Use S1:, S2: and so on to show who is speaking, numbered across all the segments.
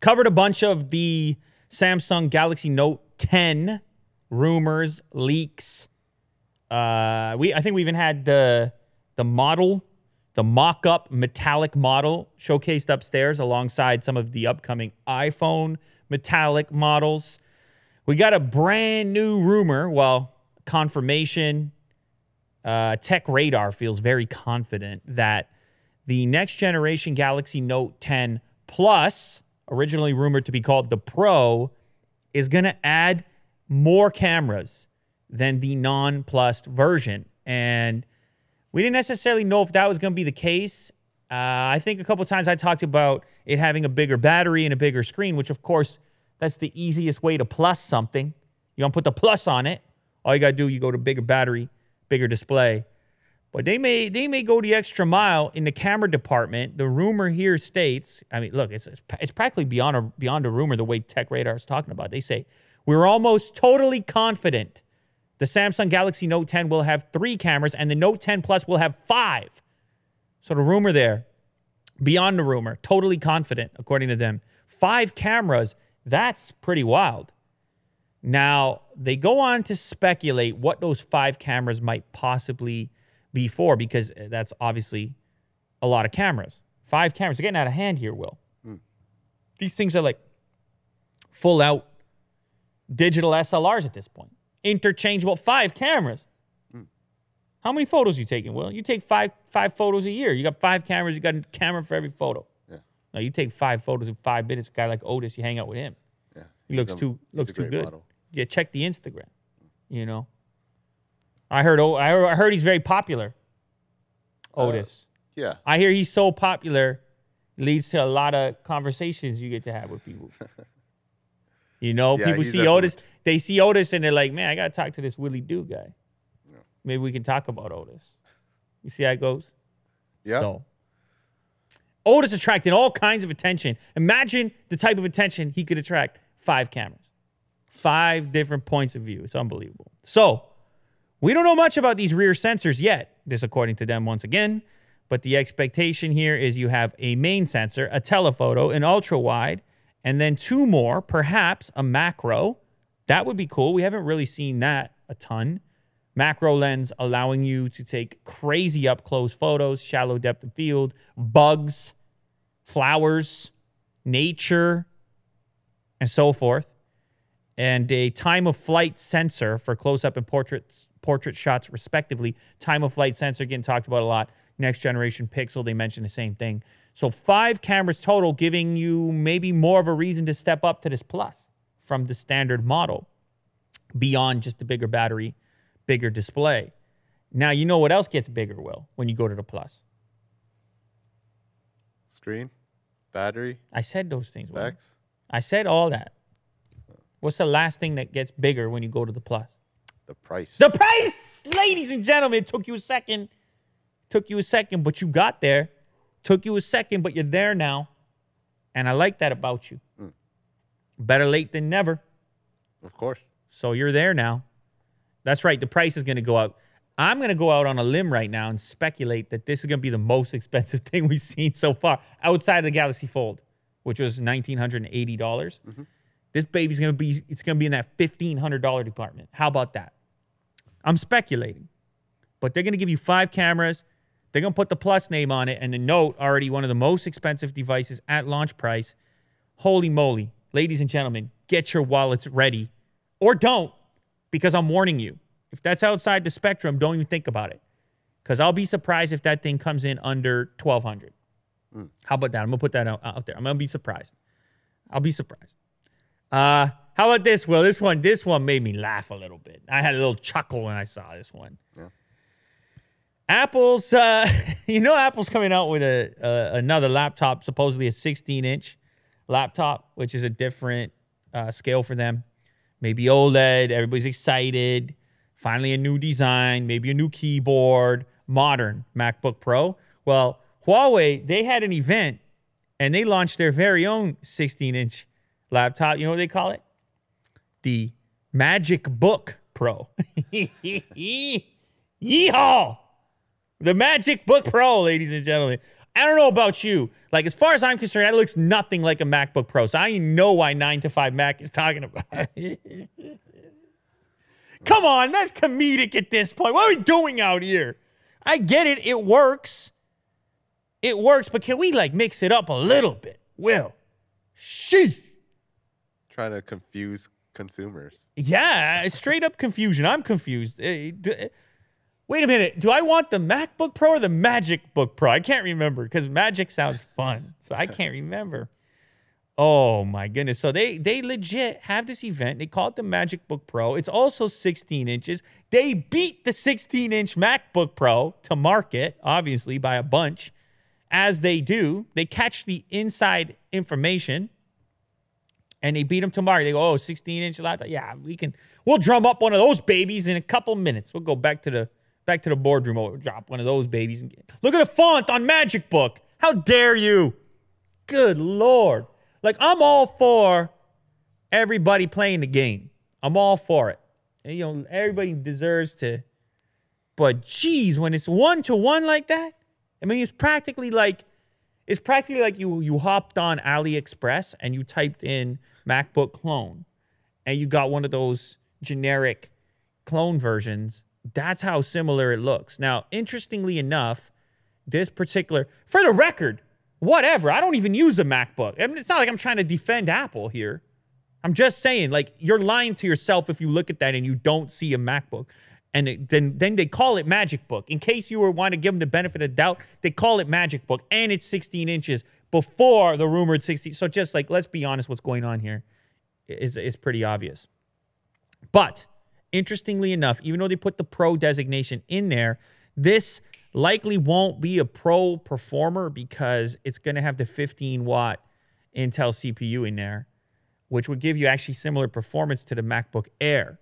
S1: Covered a bunch of the Samsung Galaxy Note 10 rumors, leaks. Uh, we I think we even had the the model, the mock-up metallic model showcased upstairs alongside some of the upcoming iPhone metallic models. We got a brand new rumor, well, confirmation. Uh, Tech Radar feels very confident that the next generation Galaxy Note 10 Plus, originally rumored to be called the Pro, is going to add more cameras than the non plus version. And we didn't necessarily know if that was going to be the case. Uh, I think a couple times I talked about it having a bigger battery and a bigger screen, which of course that's the easiest way to plus something. You don't put the plus on it. All you gotta do, you go to bigger battery, bigger display. But they may they may go the extra mile in the camera department. The rumor here states, I mean, look, it's it's, practically beyond a beyond a rumor the way Tech Radar is talking about. They say we're almost totally confident the Samsung Galaxy Note 10 will have three cameras and the Note 10 Plus will have five. So the rumor there, beyond the rumor, totally confident, according to them. Five cameras, that's pretty wild. Now, they go on to speculate what those five cameras might possibly be for, because that's obviously a lot of cameras. Five cameras. They're getting out of hand here, Will. Mm. These things are like full out digital SLRs at this point. Interchangeable five cameras. Mm. How many photos you taking, Will? You take five five photos a year. You got five cameras, you got a camera for every photo. Yeah. Now you take five photos in five minutes. A guy like Otis, you hang out with him. Yeah. He looks a, too looks too good. Model. Yeah, check the Instagram. You know. I heard I heard, I heard he's very popular. Uh, Otis.
S2: Uh, yeah.
S1: I hear he's so popular leads to a lot of conversations you get to have with people. You know, yeah, people see Otis, they see Otis and they're like, man, I got to talk to this Willie Do guy. Yeah. Maybe we can talk about Otis. You see how it goes?
S2: Yeah. So,
S1: Otis attracting all kinds of attention. Imagine the type of attention he could attract five cameras, five different points of view. It's unbelievable. So, we don't know much about these rear sensors yet, this according to them once again. But the expectation here is you have a main sensor, a telephoto, an ultra wide, and then two more, perhaps a macro. That would be cool. We haven't really seen that a ton. Macro lens allowing you to take crazy up close photos, shallow depth of field, bugs, flowers, nature, and so forth. And a time of flight sensor for close up and portraits, portrait shots, respectively. Time of flight sensor getting talked about a lot. Next generation Pixel, they mentioned the same thing. So five cameras total, giving you maybe more of a reason to step up to this plus from the standard model beyond just the bigger battery, bigger display. Now, you know what else gets bigger, Will, when you go to the plus?
S2: Screen, battery.
S1: I said those things. Specs. Will. I said all that. What's the last thing that gets bigger when you go to the plus?
S2: The price.
S1: The price! Ladies and gentlemen, it took you a second. Took you a second, but you got there. Took you a second, but you're there now. And I like that about you. Mm. Better late than never.
S2: Of course.
S1: So you're there now. That's right. The price is going to go up. I'm going to go out on a limb right now and speculate that this is going to be the most expensive thing we've seen so far outside of the Galaxy Fold, which was 1,980. dollars mm-hmm. This baby's going to be, it's going to be in that $1,500 department. How about that? I'm speculating. But they're going to give you five cameras. They're going to put the Plus name on it and the Note, already one of the most expensive devices at launch price. Holy moly. Ladies and gentlemen, get your wallets ready or don't because I'm warning you. If that's outside the spectrum, don't even think about it because I'll be surprised if that thing comes in under 1200 mm. How about that? I'm going to put that out, out there. I'm going to be surprised. I'll be surprised. Uh, how about this? Well, this one, this one made me laugh a little bit. I had a little chuckle when I saw this one. Yeah. Apple's, uh, you know, Apple's coming out with a uh, another laptop, supposedly a 16 inch laptop, which is a different uh, scale for them. Maybe OLED. Everybody's excited. Finally, a new design. Maybe a new keyboard. Modern MacBook Pro. Well, Huawei they had an event and they launched their very own 16 inch laptop. You know what they call it? The Magic Book Pro. Yeehaw! The Magic Book Pro, ladies and gentlemen. I don't know about you. Like, as far as I'm concerned, that looks nothing like a MacBook Pro. So I know why 9 to 5 Mac is talking about. Come on, that's comedic at this point. What are we doing out here? I get it. It works. It works, but can we like mix it up a little bit? Will. Sheesh.
S2: Trying to confuse consumers.
S1: Yeah, straight up confusion. I'm confused. Uh, Wait a minute. Do I want the MacBook Pro or the Magic Book Pro? I can't remember because Magic sounds fun. So I can't remember. Oh my goodness. So they they legit have this event. They call it the Magic Book Pro. It's also 16 inches. They beat the 16 inch MacBook Pro to market, obviously, by a bunch. As they do, they catch the inside information and they beat them tomorrow. They go, oh, 16 inch laptop. Yeah, we can we'll drum up one of those babies in a couple minutes. We'll go back to the back to the boardroom. We'll drop one of those babies and get, look at the font on Magic Book. How dare you? Good lord. Like I'm all for everybody playing the game. I'm all for it. And, you know, everybody deserves to. But geez, when it's one to one like that, I mean, it's practically like it's practically like you you hopped on AliExpress and you typed in MacBook clone, and you got one of those generic clone versions. That's how similar it looks. Now, interestingly enough, this particular, for the record, whatever. I don't even use a MacBook. I mean, it's not like I'm trying to defend Apple here. I'm just saying, like, you're lying to yourself if you look at that and you don't see a MacBook. And it, then, then they call it Magic Book. In case you were want to give them the benefit of doubt, they call it Magic Book, and it's 16 inches before the rumored 16. So just like, let's be honest, what's going on here is is pretty obvious. But interestingly enough, even though they put the Pro designation in there, this likely won't be a pro performer because it's going to have the 15 watt Intel CPU in there, which would give you actually similar performance to the MacBook Air,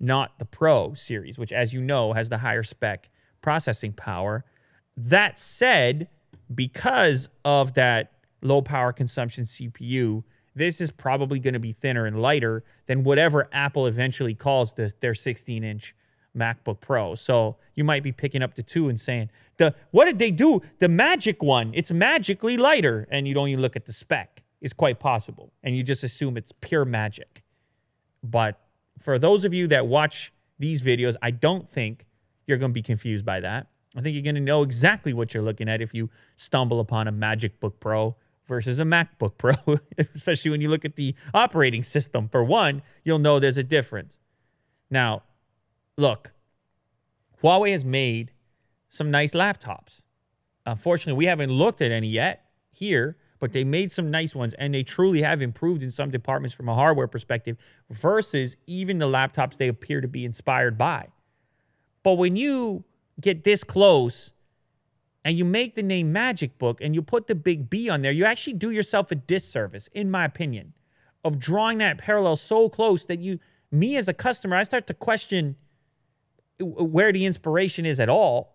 S1: not the Pro series, which, as you know, has the higher spec processing power. That said, because of that low power consumption CPU, this is probably going to be thinner and lighter than whatever Apple eventually calls the, their 16 inch MacBook Pro. So you might be picking up the two and saying, the what did they do? The magic one, it's magically lighter, and you don't even look at the spec. It's quite possible. And you just assume it's pure magic. But for those of you that watch these videos, I don't think you're going to be confused by that. I think you're going to know exactly what you're looking at if you stumble upon a Magic Book Pro versus a MacBook Pro, especially when you look at the operating system. For one, you'll know there's a difference. Now, look, Huawei has made some nice laptops. Unfortunately, we haven't looked at any yet here, but they made some nice ones and they truly have improved in some departments from a hardware perspective versus even the laptops they appear to be inspired by. But when you get this close and you make the name Magic Book and you put the big B on there, you actually do yourself a disservice, in my opinion, of drawing that parallel so close that you, me as a customer, I start to question where the inspiration is at all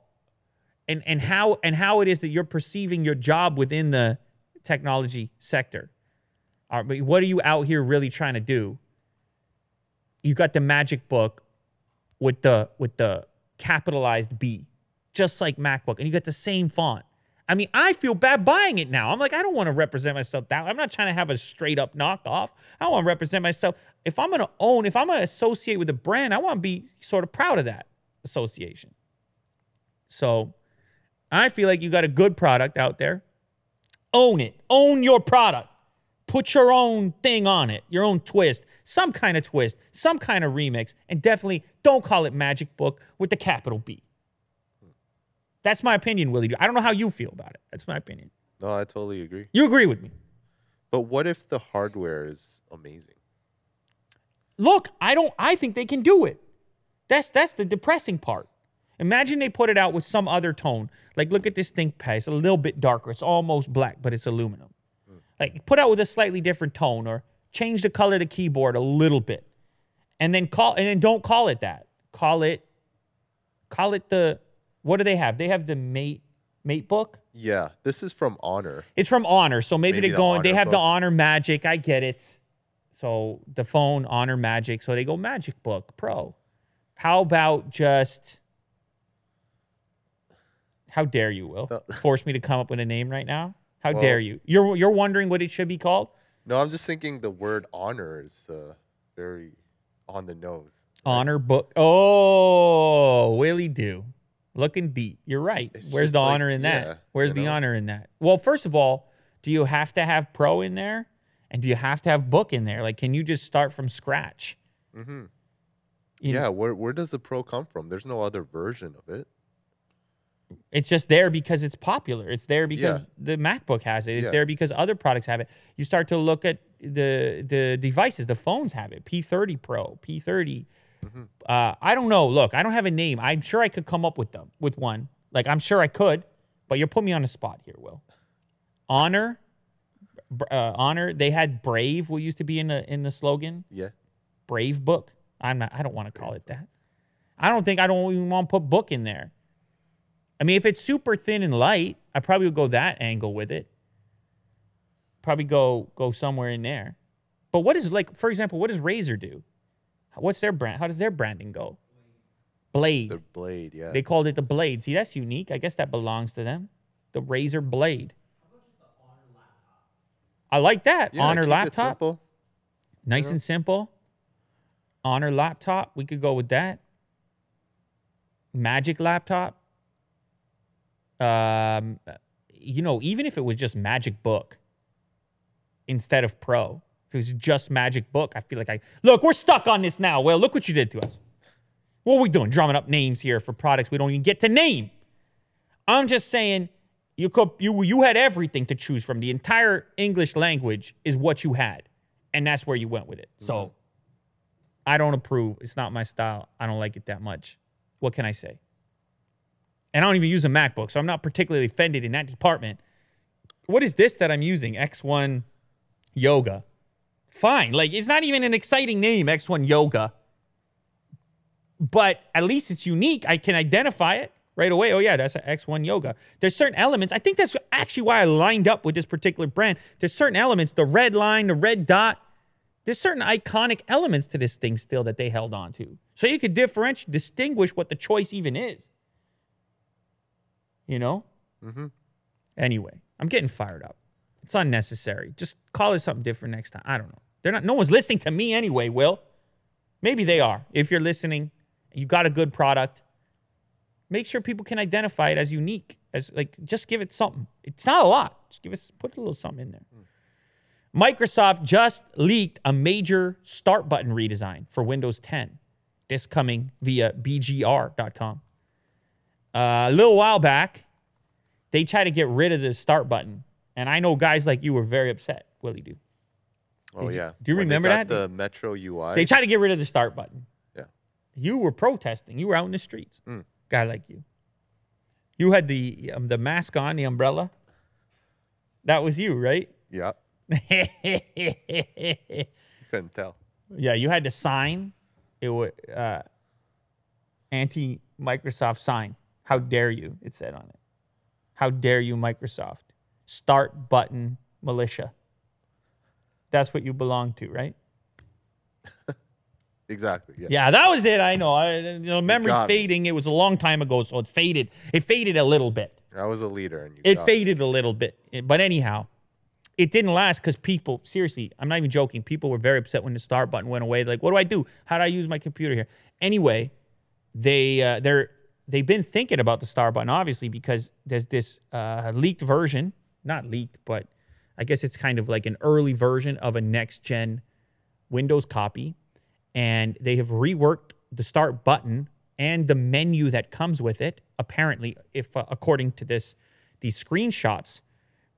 S1: and and how and how it is that you're perceiving your job within the technology sector. All right, but what are you out here really trying to do? You got the magic book with the with the capitalized B, just like MacBook, and you got the same font. I mean, I feel bad buying it now. I'm like, I don't want to represent myself that. I'm not trying to have a straight up knockoff. I want to represent myself. If I'm going to own, if I'm going to associate with a brand, I want to be sort of proud of that association. So I feel like you got a good product out there. Own it. Own your product. Put your own thing on it, your own twist, some kind of twist, some kind of remix, and definitely don't call it Magic Book with the capital B. That's my opinion, Willie. I don't know how you feel about it. That's my opinion.
S2: No, I totally agree.
S1: You agree with me?
S2: But what if the hardware is amazing?
S1: Look, I don't I think they can do it. That's that's the depressing part. Imagine they put it out with some other tone. Like, look at this ThinkPad. It's a little bit darker. It's almost black, but it's aluminum. Like, put out with a slightly different tone or change the color of the keyboard a little bit. And then call and then don't call it that. Call it call it the what do they have? They have the mate mate book.
S2: Yeah, this is from Honor.
S1: It's from Honor, so maybe, maybe they're going. The they have
S2: book.
S1: the Honor Magic. I get it. So the phone Honor Magic. So they go Magic Book Pro. How about just How dare you, Will? Force me to come up with a name right now? How
S2: Well-
S1: dare you? You're you're wondering what it should be called?
S2: No, I'm just thinking the word honor is uh, very on the nose. right?
S1: Honor book. Oh, Willie do. Looking deep. You're right.
S2: It's
S1: Where's the
S2: like,
S1: honor in
S2: yeah,
S1: that? Where's the
S2: know?
S1: honor in that? Well, first of all, do you have to have pro in there? And do you have to have book in there? Like, can you just start from scratch?
S2: Mm-hmm.
S1: You know,
S2: Yeah, where where does the pro come from? There's no other version of it.
S1: It's just there because it's popular. It's there because the MacBook has it. It's
S2: Yeah.
S1: there because other products have it. You start to look at the the devices. The phones have it. P30 Pro, P30.
S2: Mm-hmm.
S1: Uh, I don't know. Look, I don't have a name. I'm sure I could come up with them with one. Like I'm sure I could, but you're putting me on the spot here, Will. Honor, uh, honor. They had Brave. What used to be in the in the slogan?
S2: Yeah.
S1: Brave Book. I'm not. I don't want to call it that. I don't think I don't even want to put book in there. I mean, if it's super thin and light, I probably would go that angle with it. Probably go go somewhere in there. But what is like, for example, what does Razer do? What's their brand? How does their branding go? Blade.
S2: The blade, yeah.
S1: They called it the Blade. See, that's unique. I guess that belongs to them. The Razer Blade. I like that.
S2: yeah,
S1: Honor laptop. Nice
S2: know?
S1: and simple. Honor laptop. We could go with that. Magic laptop. Um, you know, even if it was just Magic Book instead of Pro, if it was just Magic Book, I feel like I look. We're stuck on this now. Well, look what you did to us. What are we doing? Drumming up names here for products we don't even get to name. I'm just saying you could you you had everything to choose from. The entire English language is what you had, and that's where you went with it. So I don't approve. It's not my style. I don't like it that much. What can I say? And I don't even use a MacBook, so I'm not particularly offended in that department. What is this that I'm using? X1 Yoga. Fine. Like it's not even an exciting name, X1 Yoga. But at least it's unique. I can identify it right away. Oh yeah, that's an X1 Yoga. There's certain elements. I think that's actually why I lined up with this particular brand. There's certain elements, the red line, the red dot. There's certain iconic elements to this thing still that they held on to. So you could differentiate, distinguish what the choice even is. You know?
S2: Mm-hmm.
S1: Anyway, I'm getting fired up. It's unnecessary. Just call it something different next time. I don't know. They're not no one's listening to me anyway, Will. Maybe they are. If you're listening, you got a good product, make sure people can identify it as unique. As like just give it something. It's not a lot. Just give us put a little something in there. Microsoft just leaked a major start button redesign for Windows 10. This coming via bgr.com. Uh, a little while back, they tried to get rid of the start button. And I know guys like you were very upset, Willie do.
S2: Oh
S1: Did you-
S2: yeah.
S1: do you
S2: When
S1: remember that?
S2: The Metro UI.
S1: They tried to get rid of the start button.
S2: Yeah.
S1: You were protesting. You were out in the streets.
S2: Mm.
S1: Guy like you. You had the um, the mask on, the umbrella. That was you, right?
S2: yeah. Couldn't tell.
S1: yeah, you had to sign. It was uh, anti Microsoft sign. How dare you? It said on it. How dare you, Microsoft? Start button militia. That's what you belong to, right?
S2: Exactly. Yeah.
S1: Yeah, that was it. I know. I, you know, memory's
S2: me.
S1: fading. It was a long time ago, so it faded. It faded a little bit.
S2: I was a leader, and you.
S1: It faded a little bit. But anyhow, it didn't last because people, seriously, I'm not even joking. People were very upset when the start button went away. Like, what do I do? How do I use my computer here? Anyway, they uh, they're they've been thinking about the start button, obviously, because there's this uh, leaked version, not leaked, but I guess it's kind of like an early version of a next gen Windows copy, and they have reworked the start button and the menu that comes with it. Apparently, if uh, according to this, these screenshots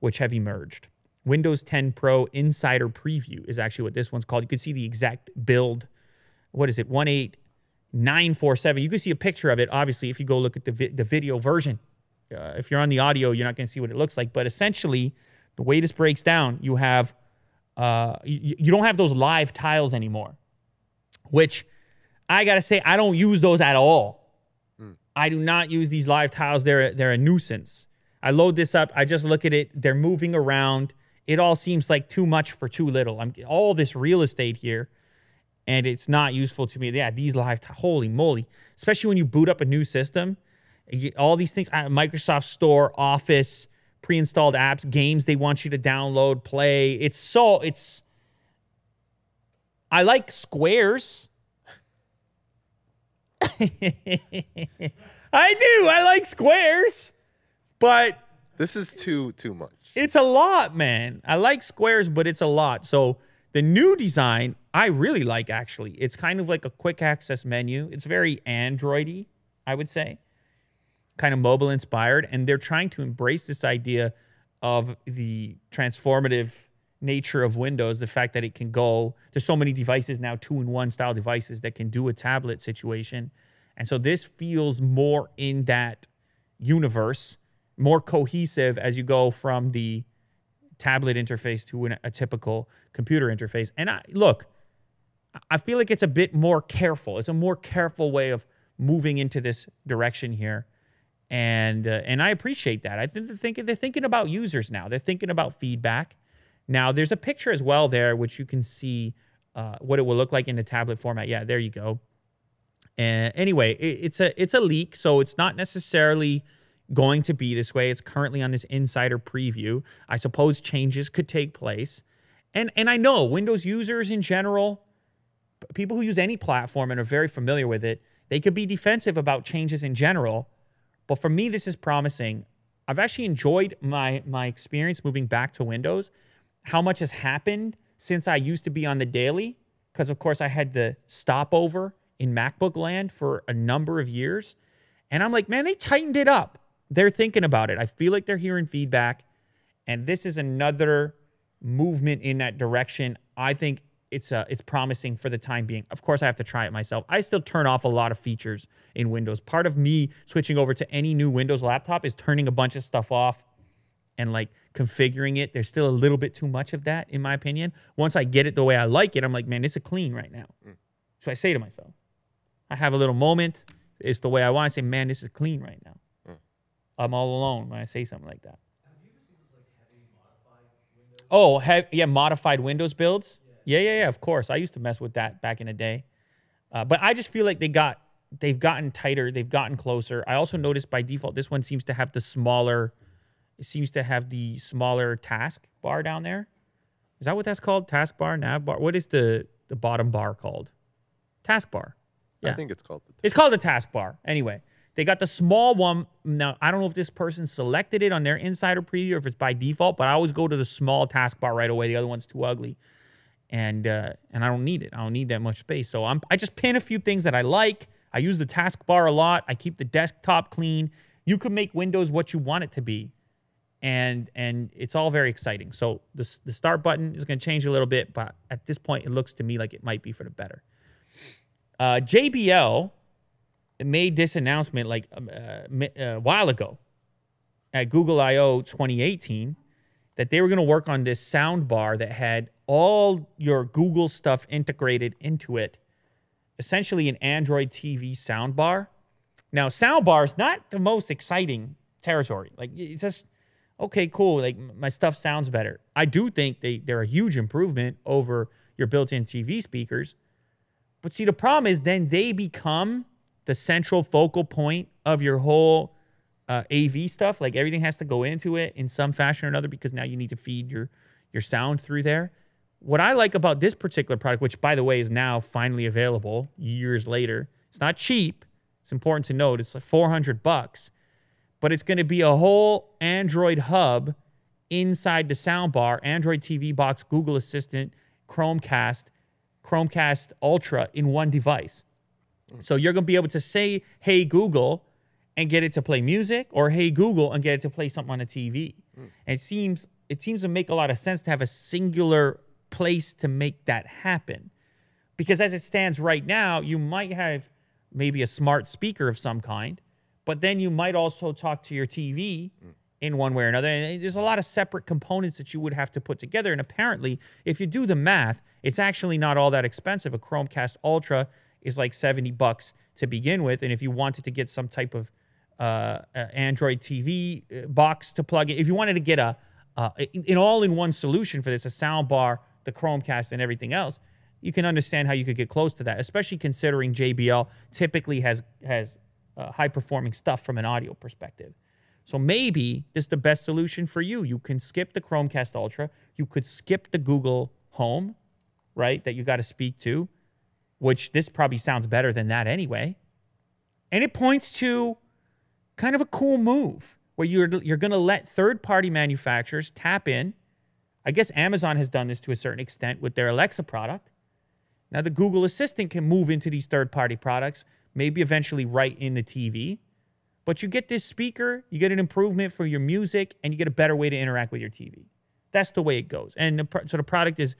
S1: which have emerged. Windows 10 Pro Insider Preview is actually what this one's called. You can see the exact build. What is it? 18947. You can see a picture of it, obviously, if you go look at the, vi- the video version. Uh, if you're on the audio, you're not going to see what it looks like. But essentially, the way this breaks down, you have uh, you, you don't have those live tiles anymore, which I gotta say I don't use those at all. I do not use these live tiles. They're they're a nuisance. I load this up. I just look at it. They're moving around. It all seems like too much for too little. I'm all this real estate here, and it's not useful to me. Yeah, these live holy moly! Especially when you boot up a new system, All these things, uh, Microsoft Store, Office, pre-installed apps, games they want you to download, play. It's so it's. I like squares. I do. I like squares, but
S2: This is too too much.
S1: it's a lot, man. I like squares, but it's a lot. So the new design, I really like actually. It's kind of like a quick access menu. It's very Androidy, I would say. Kind of mobile inspired. And they're trying to embrace this idea of the transformative nature of Windows, the fact that it can go, there's so many devices now, two in one style devices that can do a tablet situation. And so this feels more in that universe, more cohesive as you go from the tablet interface to an, a typical computer interface. And I look, I feel like it's a bit more careful. It's a more careful way of moving into this direction here. And uh, and I appreciate that. I think they're thinking they're thinking about users now. They're thinking about feedback. Now there's a picture as well there, which you can see uh, what it will look like in the tablet format. Yeah, there you go. And anyway, it, it's a it's a leak, so it's not necessarily going to be this way. It's currently on this insider preview. I suppose changes could take place. And and I know Windows users in general, people who use any platform and are very familiar with it, they could be defensive about changes in general. But for me, this is promising. I've actually enjoyed my my experience moving back to Windows. How much has happened since I used to be on the daily? Because of course I had the stopover in MacBook land for a number of years. And I'm like, man, they tightened it up. They're thinking about it. I feel like they're hearing feedback. And this is another movement in that direction. I think it's uh, it's promising for the time being. Of course, I have to try it myself. I still turn off a lot of features in Windows. Part of me switching over to any new Windows laptop is turning a bunch of stuff off and like configuring it. There's still a little bit too much of that, in my opinion. Once I get it the way I like it, I'm like, man, this is clean right now. So I say to myself, I have a little moment. It's the way I want. I say, man, this is clean right now. I'm all alone when I say something like that. Oh, have, yeah, modified Windows builds. Yeah, yeah, yeah. Yeah. Of course, I used to mess with that back in the day, uh, but I just feel like they got they've gotten tighter, they've gotten closer. I also noticed by default this one seems to have the smaller, it seems to have the smaller task bar down there. Is that what that's called? Task bar, nav bar. What is the the bottom bar called? Task bar. Yeah.
S2: I think it's called the
S1: It's called the taskbar. Anyway, they got the small one. Now, I don't know if this person selected it on their insider preview or if it's by default, but I always go to the small task bar right away. The other one's too ugly. And uh, and I don't need it. I don't need that much space. So I'm I just pin a few things that I like. I use the taskbar a lot. I keep the desktop clean. You can make Windows what you want it to be. And and it's all very exciting. So the the start button is going to change a little bit, but at this point it looks to me like it might be for the better. Uh, JBL made this announcement like um, uh, a while ago at Google I/O 2018 that they were going to work on this sound bar that had all your Google stuff integrated into it, essentially an Android TV sound bar. Now, sound bar is not the most exciting territory. Like it's just okay, cool. Like my stuff sounds better. I do think they they're a huge improvement over your built-in TV speakers. But see, the problem is then they become the central focal point of your whole uh, AV stuff. Like everything has to go into it in some fashion or another because now you need to feed your your sound through there. What I like about this particular product, which by the way is now finally available years later, it's not cheap. It's important to note it's like 400 bucks, but it's going to be a whole Android hub inside the soundbar, Android TV box, Google Assistant, Chromecast, Chromecast Ultra in one device. So you're going to be able to say, "Hey Google," and get it to play music, or "Hey Google" and get it to play something on a TV. And it seems it seems to make a lot of sense to have a singular place to make that happen. Because as it stands right now, you might have maybe a smart speaker of some kind, but then you might also talk to your TV hmm. in one way or another. And there's a lot of separate components that you would have to put together. And apparently, if you do the math, it's actually not all that expensive. A Chromecast Ultra is like 70 bucks to begin with. And if you wanted to get some type of uh, uh, Android TV uh, box to plug in, if you wanted to get a uh, an all-in-one solution for this, a sound bar, the Chromecast, and everything else, you can understand how you could get close to that, especially considering JBL typically has has uh, high performing stuff from an audio perspective. So maybe this is the best solution for you. You can skip the Chromecast Ultra. You could skip the Google Home, right? That you got to speak to, which this probably sounds better than that anyway. And it points to kind of a cool move where you're you're going to let third-party manufacturers tap in. I guess Amazon has done this to a certain extent with their Alexa product. Now the Google Assistant can move into these third-party products, maybe eventually right in the TV. But you get this speaker, you get an improvement for your music, and you get a better way to interact with your TV. That's the way it goes. And the, so the product is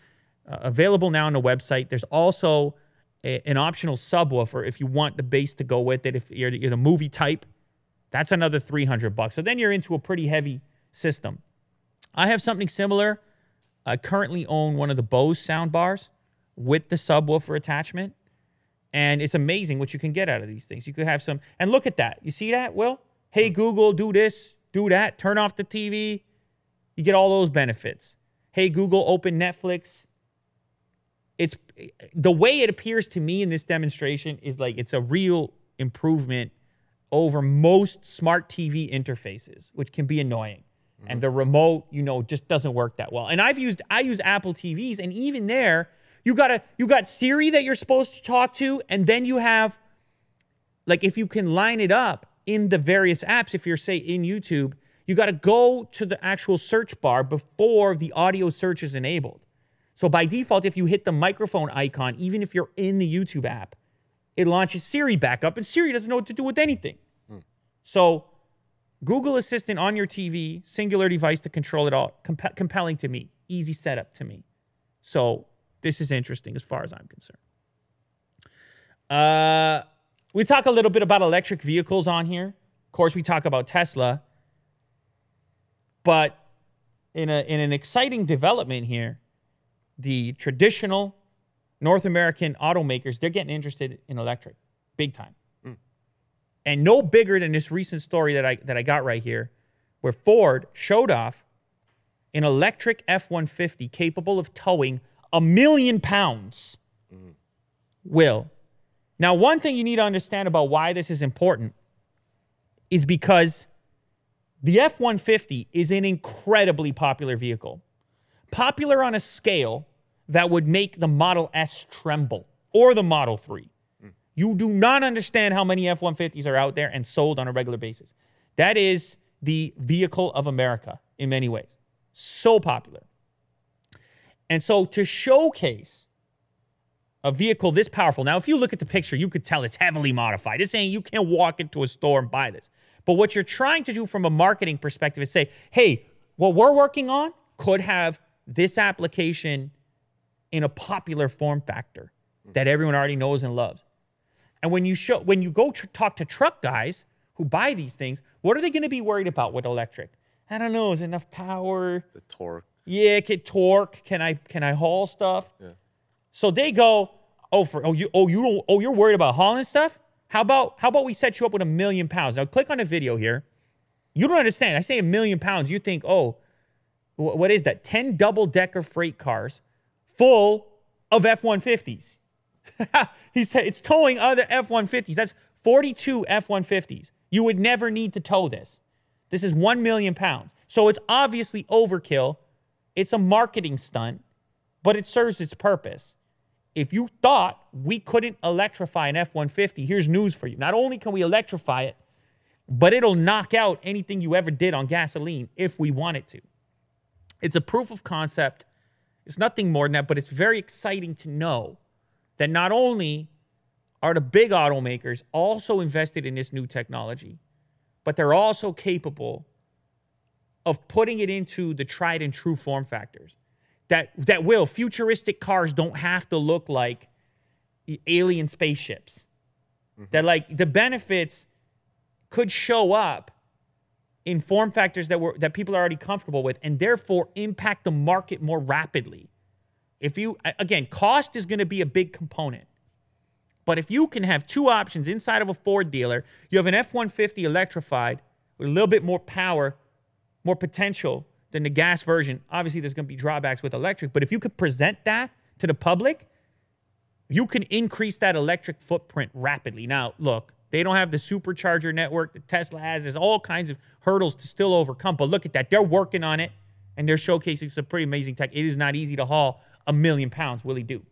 S1: uh, available now on the website. There's also a, an optional subwoofer if you want the bass to go with it. If you're, you're the movie type, that's another 300 bucks. So then you're into a pretty heavy system. I have something similar. I currently own one of the Bose sound bars with the subwoofer attachment. And it's amazing what you can get out of these things. You could have some, and look at that. You see that, Will? Hey, hmm. Google, do this, do that, turn off the TV. You get all those benefits. Hey, Google, open Netflix. It's the way it appears to me in this demonstration is like it's a real improvement over most smart TV interfaces, which can be annoying. Mm-hmm. And the remote, you know, just doesn't work that well. And I've used I use Apple TVs, and even there, you got a you got Siri that you're supposed to talk to, and then you have like if you can line it up in the various apps, if you're say in YouTube, you got to go to the actual search bar before the audio search is enabled. So by default, if you hit the microphone icon, even if you're in the YouTube app, it launches Siri back up, and Siri doesn't know what to do with anything. Hmm. So Google Assistant on your TV, singular device to control it all, comp- compelling to me, easy setup to me. So this is interesting as far as I'm concerned. Uh, we talk a little bit about electric vehicles on here. Of course, we talk about Tesla, but in a in an exciting development here, the traditional North American automakers they're getting interested in electric, big time, mm. and no bigger than this recent story that I that I got right here, where Ford showed off an electric F one fifty capable of towing a million pounds. Mm. Will. Now, one thing you need to understand about why this is important is because the F 150 is an incredibly popular vehicle. Popular on a scale that would make the Model S tremble or the Model 3. Mm. You do not understand how many F 150s are out there and sold on a regular basis. That is the vehicle of America in many ways. So popular. And so to showcase a vehicle this powerful, now if you look at the picture, you could tell it's heavily modified. This ain't, you can't walk into a store and buy this. But what you're trying to do from a marketing perspective is say, hey, what we're working on could have this application in a popular form factor that everyone already knows and loves. And when you show when you go tr- talk to truck guys who buy these things, what are they going to be worried about with electric? I don't know, is enough power?
S2: The torque.
S1: Yeah, can torque. Can I can I haul stuff? Yeah. So they go, oh for oh you oh you don't oh you're worried about hauling stuff? How about how about we set you up with a million pounds? Now click on a video here. You don't understand. I say a million pounds. You think, oh, what is that? 10 double decker freight cars full of F 150s. he said it's towing other F 150s. That's 42 F 150s. You would never need to tow this. This is 1 million pounds. So it's obviously overkill. It's a marketing stunt, but it serves its purpose. If you thought we couldn't electrify an F 150, here's news for you. Not only can we electrify it, but it'll knock out anything you ever did on gasoline if we wanted to. It's a proof of concept. It's nothing more than that, but it's very exciting to know that not only are the big automakers also invested in this new technology, but they're also capable of putting it into the tried and true form factors that that will futuristic cars don't have to look like alien spaceships. Mm-hmm. That like the benefits could show up in form factors that were that people are already comfortable with and therefore impact the market more rapidly. If you again, cost is going to be a big component. But if you can have two options inside of a Ford dealer, you have an F-150 electrified with a little bit more power, more potential, than the gas version. Obviously, there's going to be drawbacks with electric, but if you could present that to the public, you can increase that electric footprint rapidly. Now, look, They don't have the supercharger network that Tesla has. There's all kinds of hurdles to still overcome. But look at that. They're working on it and they're showcasing some pretty amazing tech. It is not easy to haul a million pounds, Willie do?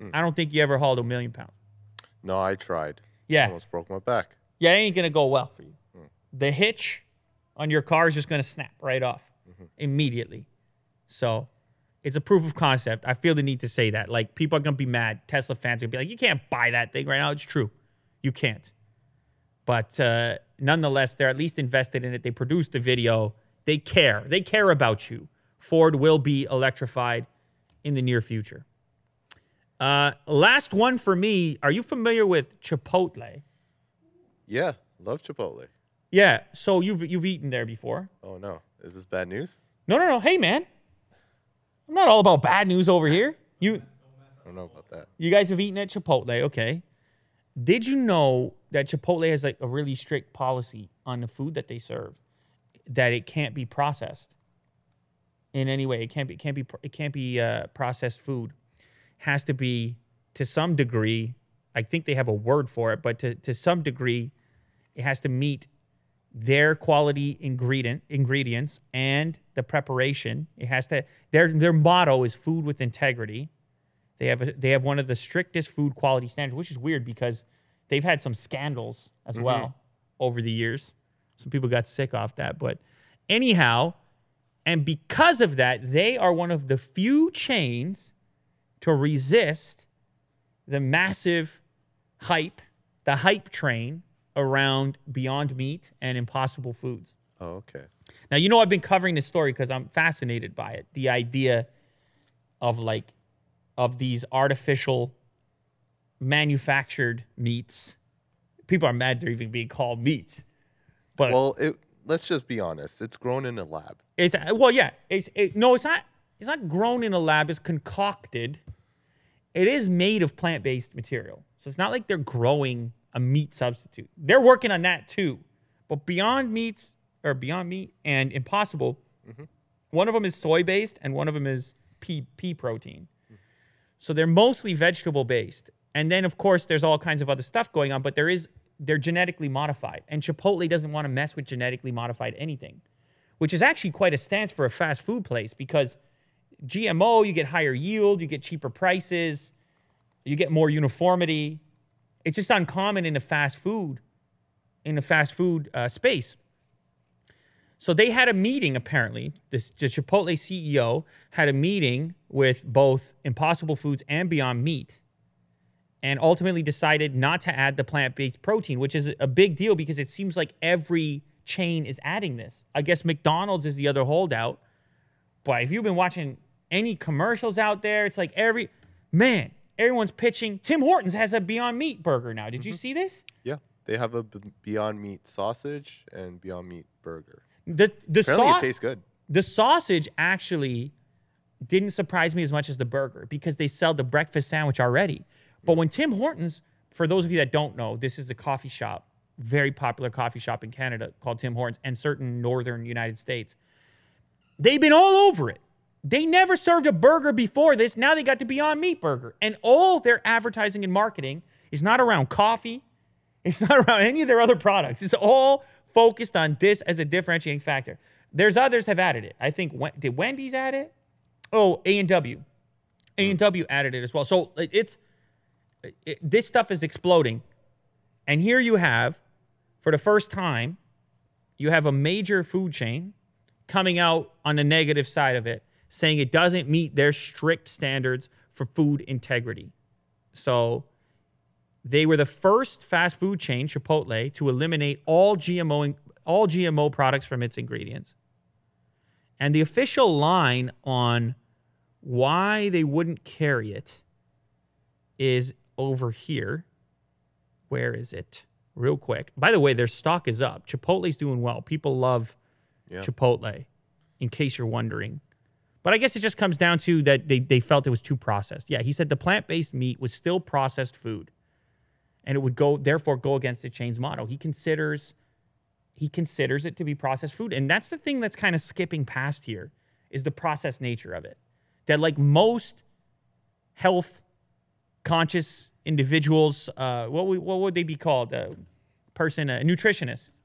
S1: Hmm. I don't think you ever hauled a million pounds.
S2: No, I tried.
S1: Yeah.
S2: Almost broke my back.
S1: Yeah, it ain't gonna go well for you. Hmm. The hitch on your car is just gonna snap right off mm-hmm. immediately. So it's a proof of concept. I feel the need to say that. Like people are gonna be mad. Tesla fans are gonna be like, you can't buy that thing right now. It's true. You can't. But uh, nonetheless, they're at least invested in it. They produced the video. They care. They care about you. Ford will be electrified in the near future. Uh, last one for me. Are you familiar with Chipotle?
S2: Yeah, love Chipotle.
S1: Yeah. So you've you've eaten there before.
S2: Oh no, is this bad news?
S1: No, no, no. Hey, man. I'm not all about bad news over here. You
S2: I don't know about that.
S1: you guys have eaten at Chipotle, okay? Did you know that Chipotle has like a really strict policy on the food that they serve, that it can't be processed in any way. It can't be it can't be it can't be uh, processed food. Has to be to some degree. I think they have a word for it, but to to some degree, it has to meet their quality ingredient ingredients and the preparation. It has to their their motto is food with integrity. They have a, they have one of the strictest food quality standards, which is weird because they've had some scandals as mm-hmm. well over the years. Some people got sick off that, but anyhow, and because of that, they are one of the few chains to resist the massive hype, the hype train around Beyond Meat and Impossible Foods.
S2: Oh, okay.
S1: Now, you know, I've been covering this story because I'm fascinated by it. The idea of like, of these artificial manufactured meats. People are mad they're even being called meats. But
S2: Well, it, let's just be honest. It's grown in a lab.
S1: it's, uh, well, yeah. It's, it, no, it's not, it's not grown in a lab. It's concocted. It is made of plant based material. So it's not like they're growing a meat substitute. They're working on that too. But Beyond Meats or Beyond Meat and Impossible, mm-hmm. one of them is soy based and one of them is pea, pea protein. So they're mostly vegetable based. And then of course there's all kinds of other stuff going on, but there is they're genetically modified. And Chipotle doesn't want to mess with genetically modified anything, which is actually quite a stance for a fast food place because GMO, you get higher yield, you get cheaper prices, you get more uniformity. It's just uncommon in the fast food, in the fast food uh, space. So they had a meeting apparently. This the Chipotle CEO had a meeting with both Impossible Foods and Beyond Meat, and ultimately decided not to add the plant-based protein, which is a big deal because it seems like every chain is adding this. I guess McDonald's is the other holdout, but if you've been watching any commercials out there, it's like every man, everyone's pitching. Tim Hortons has a Beyond Meat burger now. Did you mm-hmm. see this?
S2: Yeah, they have a Beyond Meat sausage and Beyond Meat burger.
S1: The the
S2: Apparently, it tastes good.
S1: the sausage actually didn't surprise me as much as the burger because they sell the breakfast sandwich already. But when Tim Hortons, for those of you that don't know, this is a coffee shop, very popular coffee shop in Canada called Tim Hortons and certain northern United States. They've been all over it. They never served a burger before this. Now they got the Beyond Meat burger. And all their advertising and marketing is not around coffee. It's not around any of their other products. It's all focused on this as a differentiating factor. There's others have added it. I think did Wendy's add it? Oh, A and W. Hmm. A and W added it as well. So it's it, this stuff is exploding. And here you have, for the first time, you have a major food chain coming out on the negative side of it, saying it doesn't meet their strict standards for food integrity. So they were the first fast food chain, Chipotle, to eliminate all GMO all GMO products from its ingredients. And the official line on why they wouldn't carry it is over here. Where is it? Real quick. By the way, their stock is up. Chipotle's doing well. People love
S2: Yeah.
S1: Chipotle, in case you're wondering. But I guess it just comes down to that they, they felt it was too processed. Yeah, he said the plant based meat was still processed food. And it would go, therefore, go against the chain's motto. He considers he considers it to be processed food. And that's the thing that's kind of skipping past here is the processed nature of it. That like most health conscious individuals, uh, what would, what would they be called? Uh, person, a nutritionist,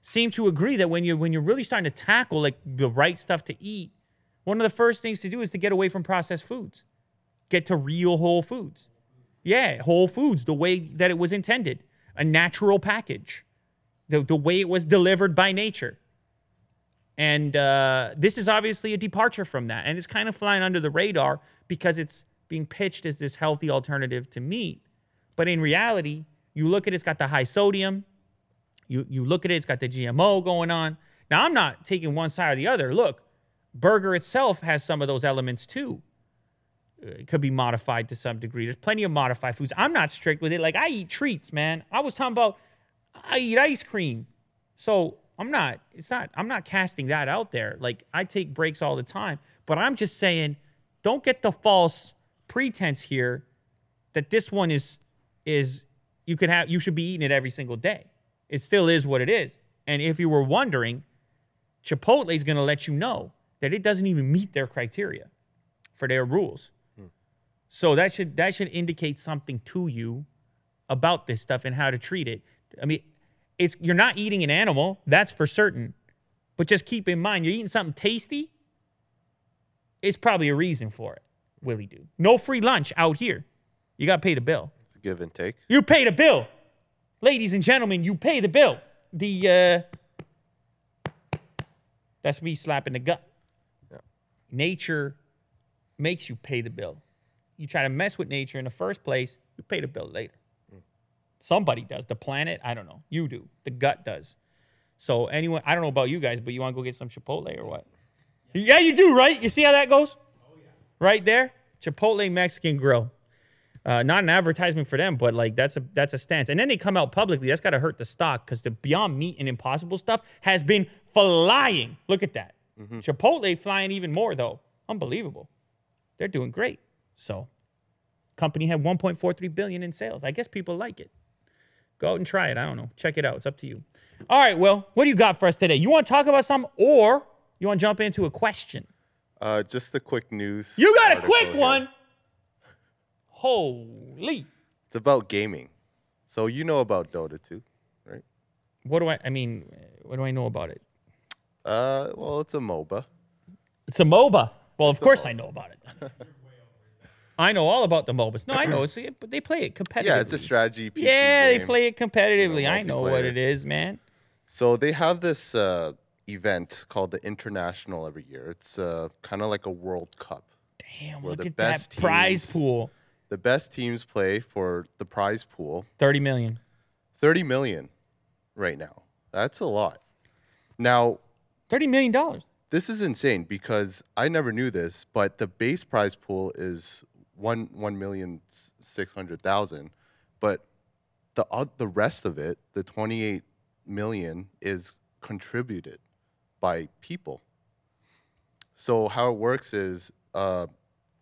S1: seem to agree that when you when you're really starting to tackle like the right stuff to eat, one of the first things to do is to get away from processed foods, get to real whole foods. Yeah, whole foods, the way that it was intended, a natural package, the the way it was delivered by nature. And uh, this is obviously a departure from that. And it's kind of flying under the radar because it's being pitched as this healthy alternative to meat. But in reality, you look at it, it's got the high sodium. You, you look at it, it's got the GMO going on. Now, I'm not taking one side or the other. Look, burger itself has some of those elements too. Uh, It could be modified to some degree. There's plenty of modified foods. I'm not strict with it. Like, I eat treats, man. I was talking about, I eat ice cream. So I'm not, it's not, I'm not casting that out there. Like I take breaks all the time, but I'm just saying, don't get the false pretense here that this one is, is you could have, you should be eating it every single day. It still is what it is. And if you were wondering, Chipotle is going to let you know that it doesn't even meet their criteria for their rules. So that should, that should indicate something to you about this stuff and how to treat it. I mean, it's you're not eating an animal, that's for certain. But just keep in mind, you're eating something tasty. It's probably a reason for it, Willie do. No free lunch out here. You got to pay the bill.
S2: It's a give and take.
S1: You pay the bill. Ladies and gentlemen, you pay the bill. The uh That's me slapping the gut.
S2: Yeah.
S1: Nature makes you pay the bill. You try to mess with nature in the first place, you pay the bill later. Somebody does. The planet, I don't know. You do. The gut does. So anyone, I don't know about you guys, but you want to go get some Chipotle or what? Yeah, you do, right? You see how that goes? Right there, Chipotle Mexican Grill. Uh, not an advertisement for them, but like that's a that's a stance. And then they come out publicly. That's got to hurt the stock because the Beyond Meat and Impossible stuff has been flying. Look at that. Chipotle flying even more though. Unbelievable. They're doing great. So, company had 1.43 billion in sales. I guess people like it. Go out and try it. I don't know. Check it out. It's up to you. All right. Well, what do you got for us today? You want to talk about something, or you want to jump into a question?
S2: Uh, just a quick news.
S1: You got a quick
S2: here.
S1: one. Holy.
S2: It's about gaming. So you know about Dota 2, right?
S1: What do I? I mean, what do I know about it?
S2: Uh, well, it's a MOBA.
S1: It's a MOBA. Well, of course I know about it. I know all about the MOBAs. No, I know. It's, but they play it competitively.
S2: Yeah, it's a strategy PC
S1: Yeah, they play it competitively. I know what it is, man.
S2: So they have this uh, event called the International every year. It's uh, kind of like a World Cup.
S1: Damn, look
S2: the
S1: at that
S2: best
S1: prize pool.
S2: The best teams play for the prize pool.
S1: 30 million.
S2: 30 million right now. That's a lot. Now,
S1: 30 million dollars.
S2: this is insane because I never knew this, but the base prize pool is one one million six hundred thousand, but the oth- the rest of it, the twenty eight million, is contributed by people. So how it works is, uh,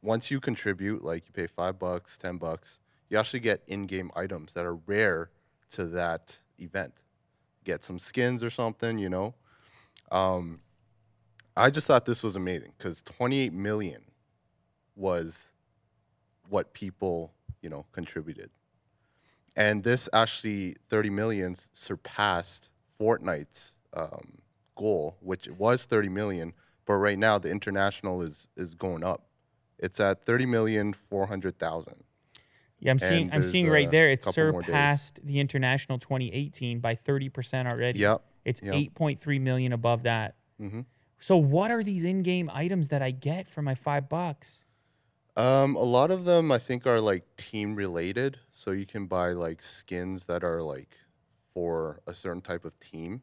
S2: once you contribute, like you pay five bucks, ten bucks, you actually get in game items that are rare to that event. Get some skins or something, you know. Um, I just thought this was amazing because 28 million was what people, you know, contributed. And this actually 30 million surpassed Fortnite's um, goal, which was 30 million, but right now the international is is going up. It's at 30 million 400,000.
S1: Yeah, I'm seeing. I'm seeing right there. It
S2: couple more days.
S1: surpassed the international 2018 by 30 percent already.
S2: Yep.
S1: It's
S2: yep.
S1: 8.3 million above that.
S2: Mhm.
S1: So what are these in-game items that I get for my five bucks?
S2: Um, a lot of them I think are like team related, so you can buy like skins that are like for a certain type of team,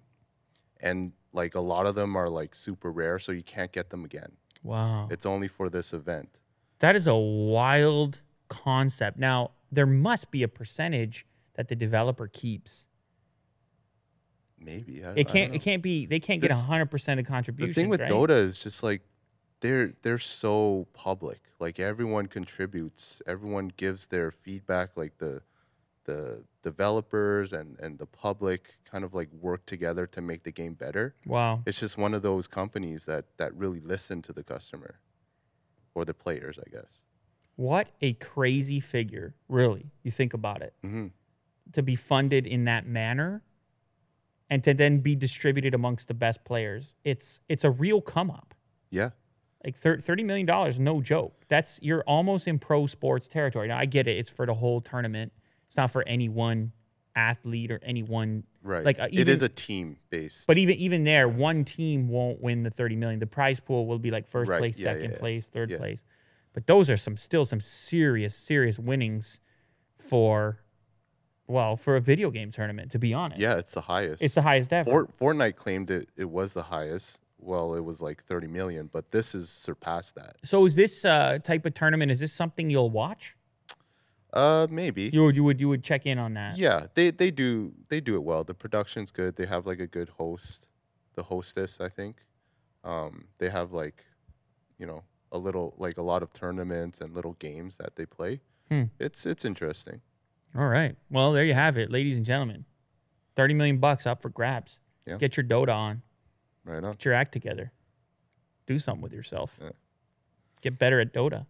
S2: and like a lot of them are like super rare, so you can't get them again.
S1: Wow,
S2: It's only for this event.
S1: that is a wild concept. Now there must be a percentage that the developer keeps.
S2: Maybe I,
S1: It can't. It can't be. They can't get
S2: This-
S1: 100 percent of
S2: contribution.
S1: The
S2: thing with
S1: right?
S2: Dota is just like they're they're so public. Like everyone contributes, everyone gives their feedback. Like the the developers and and the public kind of like work together to make the game better.
S1: Wow.
S2: it's just one of those companies that that really listen to the customer or the players, I guess.
S1: What a crazy figure, really. You think about it.
S2: hmm
S1: To be funded in that manner and to then be distributed amongst the best players. It's it's a real come up.
S2: Yeah.
S1: Like thir- thirty million dollars, no joke. That's you're almost in pro sports territory. Now I get it; it's for the whole tournament. It's not for any one athlete or any one.
S2: Right.
S1: Like uh, even,
S2: is a team based.
S1: but even even there, one team won't win the thirty million. The prize pool will be like first
S2: Right,
S1: place,
S2: yeah,
S1: second
S2: yeah, yeah.
S1: place, third
S2: Yeah.
S1: place. But those are some still some serious serious winnings for, well, for a video game tournament. To be honest,
S2: yeah, it's the highest.
S1: it's the highest ever.
S2: Fort, Fortnite claimed it, it was the highest. Well, it was like 30 million, but this has surpassed that.
S1: so is this uh, type of tournament? Is this something you'll watch?
S2: Uh, maybe.
S1: You would you would you would check in on that?
S2: Yeah, they they do they do it well. The production's good. They have like a good host, the hostess, I think. Um, they have like, you know, a little like a lot of tournaments and little games that they play.
S1: Hmm.
S2: It's it's interesting.
S1: All right. Well, there you have it, ladies and gentlemen. Thirty million bucks up for grabs.
S2: Yeah.
S1: Get your Dota on.
S2: Right on.
S1: Get your act together. Do something with yourself.
S2: Yeah.
S1: Get better at Dota.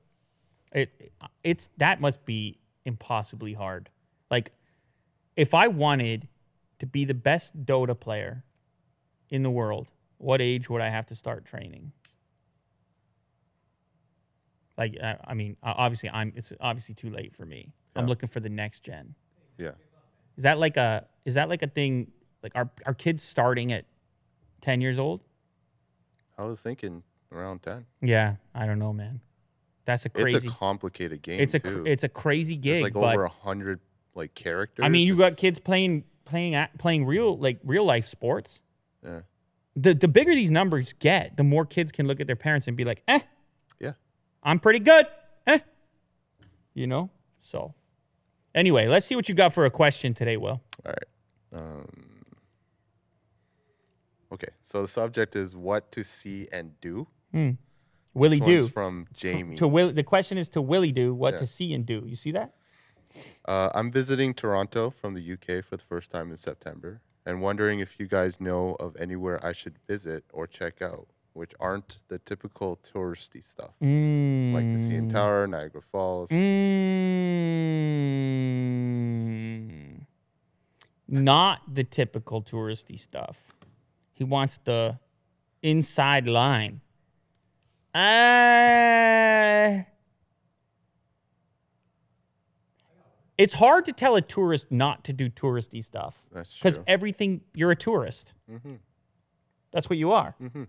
S1: It it's that must be impossibly hard. Like if I wanted to be the best Dota player in the world, what age would I have to start training? Like uh, I mean, obviously I'm it's obviously too late for me. I'm looking for the next gen.
S2: Yeah.
S1: Is that like a is that like a thing like are are kids starting at 10 years old?
S2: I was thinking around 10.
S1: Yeah, I don't know, man. That's a crazy
S2: It's a complicated game
S1: it's a
S2: too.
S1: it's a crazy
S2: There's
S1: gig,
S2: like over a hundred like characters.
S1: I mean, you got kids playing playing at, playing real like real life sports.
S2: Yeah.
S1: The the bigger these numbers get, the more kids can look at their parents and be like, "Eh,
S2: Yeah.
S1: I'm pretty good." Eh. You know? So Anyway, let's see what you got for a question today, Will.
S2: All right. Um, okay. So the subject is what to see and do.
S1: Willie
S2: This
S1: do.
S2: from Jamie.
S1: To Will the question is to Willie do what
S2: Yeah.
S1: to see and do. You see that?
S2: Uh, I'm visiting Toronto from the UK for the first time in September and wondering if you guys know of anywhere I should visit or check out, which aren't the typical touristy stuff,
S1: Mm.
S2: like the CN Tower, Niagara Falls.
S1: Mm, not the typical touristy stuff. He wants the inside line. Uh, it's hard to tell a tourist not to do touristy stuff
S2: That's true.
S1: because everything you're a tourist.
S2: hmm
S1: That's what you are.
S2: hmm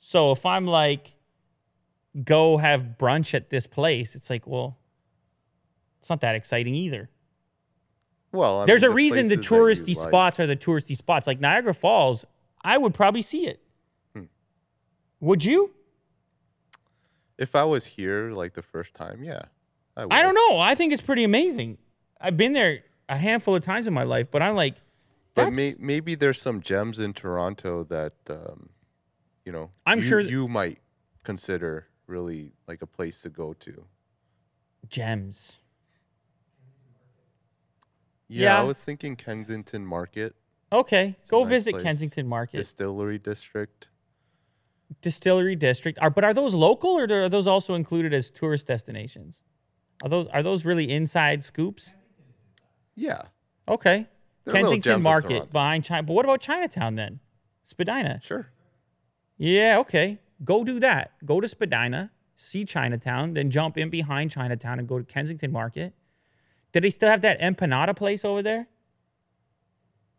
S1: So if I'm like, go have brunch at this place, it's like, well, it's not that exciting either.
S2: Well, I
S1: There's
S2: mean,
S1: a
S2: the
S1: reason the
S2: places that you
S1: touristy
S2: like-
S1: spots are the touristy spots. Like Niagara Falls, I would probably see it.
S2: Hmm.
S1: Would you?
S2: If I was here like the first time, yeah, I, would.
S1: I don't know. I think it's pretty amazing. I've been there a handful of times in my life, but I'm like,
S2: But may, maybe there's some gems in Toronto that um, you know.
S1: I'm
S2: you,
S1: sure
S2: you might consider really like a place to go to.
S1: gems.
S2: Yeah,
S1: Yeah.
S2: I was thinking Kensington Market,
S1: Okay,
S2: It's
S1: go
S2: nice
S1: visit
S2: place.
S1: Kensington Market.
S2: Distillery District.
S1: Distillery District. Are but are those local or are those also included as tourist destinations? Are those are those really inside scoops?
S2: Yeah,
S1: Okay.
S2: They're
S1: Kensington Market behind China. But what about Chinatown then? Spadina.
S2: sure.
S1: Yeah, okay. Go do that. Go to Spadina, see Chinatown, then jump in behind Chinatown and go to Kensington Market. Do they still have that empanada place over there?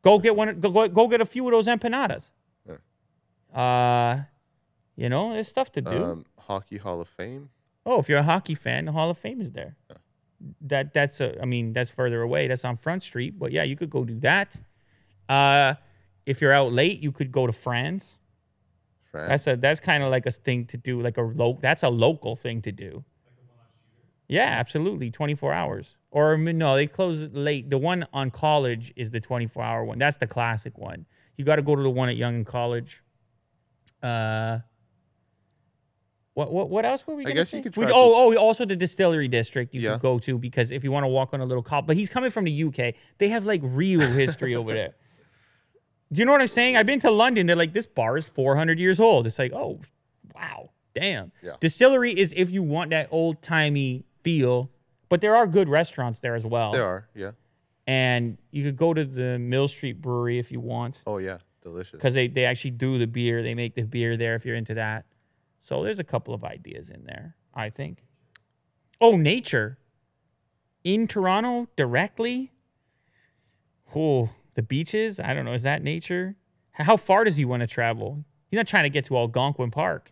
S1: Go get one. Go go, go get a few of those empanadas. Yeah. Uh, you know, there's stuff to do.
S2: Um, Hockey Hall of Fame.
S1: Oh, if you're a hockey fan, the Hall of Fame is there. That that's a, I mean that's further away. That's on Front Street, but yeah, you could go do that. Uh, if you're out late, you could go to Fran's.
S2: Fran's.
S1: That's a that's kind of like a thing to do, like a lo- That's a local thing to do. Yeah, absolutely, 24 hours. Or no, they close late. The one on College is the 24 hour one. That's the classic one. You got to go to the one at Yonge and College. Uh, what what what else were we?
S2: I guess
S1: say?
S2: you could try to-
S1: oh oh, also the Distillery District you
S2: Yeah.
S1: could go to because if you want to walk on a little cop, but he's coming from the UK. They have like real history over there. Do you know what I'm saying? I've been to London. They're like, this bar is 400 years old. It's like, oh, wow, damn.
S2: Yeah.
S1: Distillery is if you want that old timey feel, but there are good restaurants there as well.
S2: There are, yeah.
S1: And you could go to the Mill Street Brewery if you want
S2: Oh yeah, delicious.
S1: because they, they actually do the beer. They make the beer there if you're into that. So there's a couple of ideas in there, I think. Oh, nature in Toronto directly. Oh, the beaches. I don't know. Is that nature? How far does he want to travel? He's not trying to get to Algonquin Park.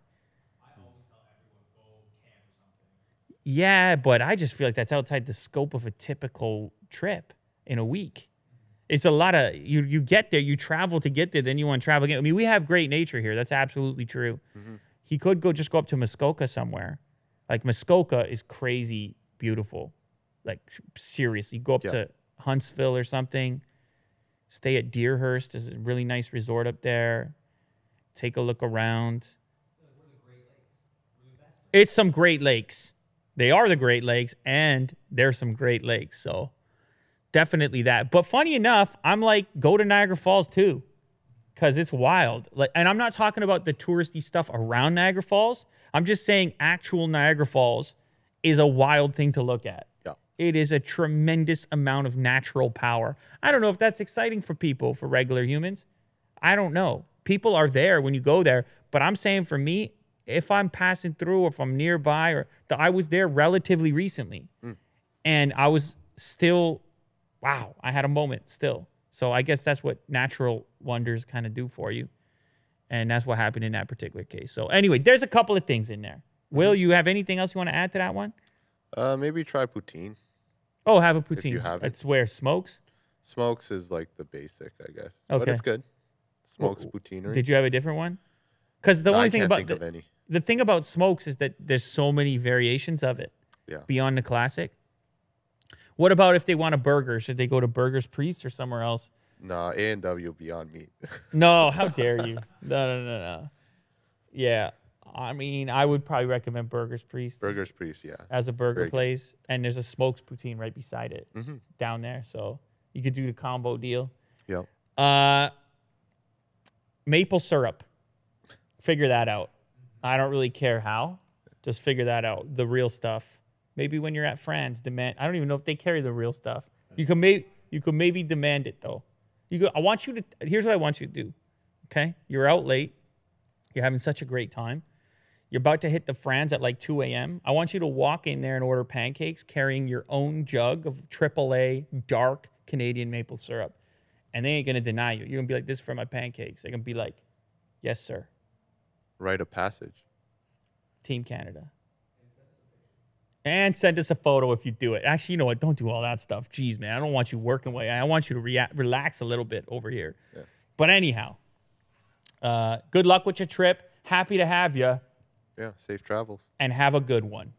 S1: Yeah, but I just feel like that's outside the scope of a typical trip in a week. It's a lot of you. You get there, you travel to get there, then you want to travel again. I mean, we have great nature here. That's absolutely true. Mm-hmm. He could go just go up to Muskoka somewhere. Like Muskoka is crazy beautiful. Like seriously, go up
S2: Yeah.
S1: to Huntsville or something. Stay at Deerhurst. There's a really nice resort up there. Take a look around. It's some Great Lakes. They are the Great Lakes, and there's some Great Lakes. So definitely that. But funny enough, I'm like, go to Niagara Falls too, because it's wild. Like, and I'm not talking about the touristy stuff around Niagara Falls. I'm just saying actual Niagara Falls is a wild thing to look at.
S2: Yeah.
S1: It is a tremendous amount of natural power. I don't know if that's exciting for people, for regular humans. I don't know. People are there when you go there, but I'm saying for me, if I'm passing through or if I'm nearby or the, I was there relatively recently and I was still, wow, I had a moment still. So I guess that's what natural wonders kind of do for you. And that's what happened in that particular case. So anyway, there's a couple of things in there. Will you have anything else you want to add to that one?
S2: Uh, maybe try poutine.
S1: Oh, have a poutine.
S2: you have it.
S1: It's where smokes.
S2: Smokes is like the basic, I guess.
S1: Okay.
S2: But it's good. Smoke's Poutinerie.
S1: Did you have a different one? Because the
S2: No,
S1: only
S2: I
S1: thing
S2: can't
S1: about
S2: think
S1: the,
S2: of any.
S1: The thing about smokes is that there's so many variations of it
S2: Yeah.
S1: beyond the classic. What about if they want a burger? Should they go to Burger's Priest or somewhere else?
S2: Nah, A and W Beyond Meat.
S1: No, how dare you? No, no, no, no. Yeah, I mean, I would probably recommend Burger's Priest
S2: Burger's Priest, yeah.
S1: as a burger
S2: Very good.
S1: place, and there's a smokes poutine right beside it
S2: Mhm.
S1: down there, so you could do the combo deal.
S2: Yep.
S1: Uh, maple syrup. Figure that out. I don't really care how. Just figure that out. The real stuff. Maybe when you're at Fran's, demand. I don't even know if they carry the real stuff. You can maybe you could maybe demand it though. You go. I want you to. Here's what I want you to do. Okay, you're out late. You're having such a great time. You're about to hit the Fran's at like 2 a.m. I want you to walk in there and order pancakes carrying your own jug of AAA dark Canadian maple syrup. And they ain't to deny you. You're to be like, this is for my pancakes. They're to be like, yes, sir.
S2: Rite of passage.
S1: Team Canada. And send us a photo if you do it. Actually, you know what? Don't do all that stuff. Jeez, man. I don't want you working away. I want you to rea- relax a little bit over here.
S2: Yeah.
S1: But anyhow, uh, good luck with your trip. Happy to have you
S2: Yeah, safe travels.
S1: and have a good one.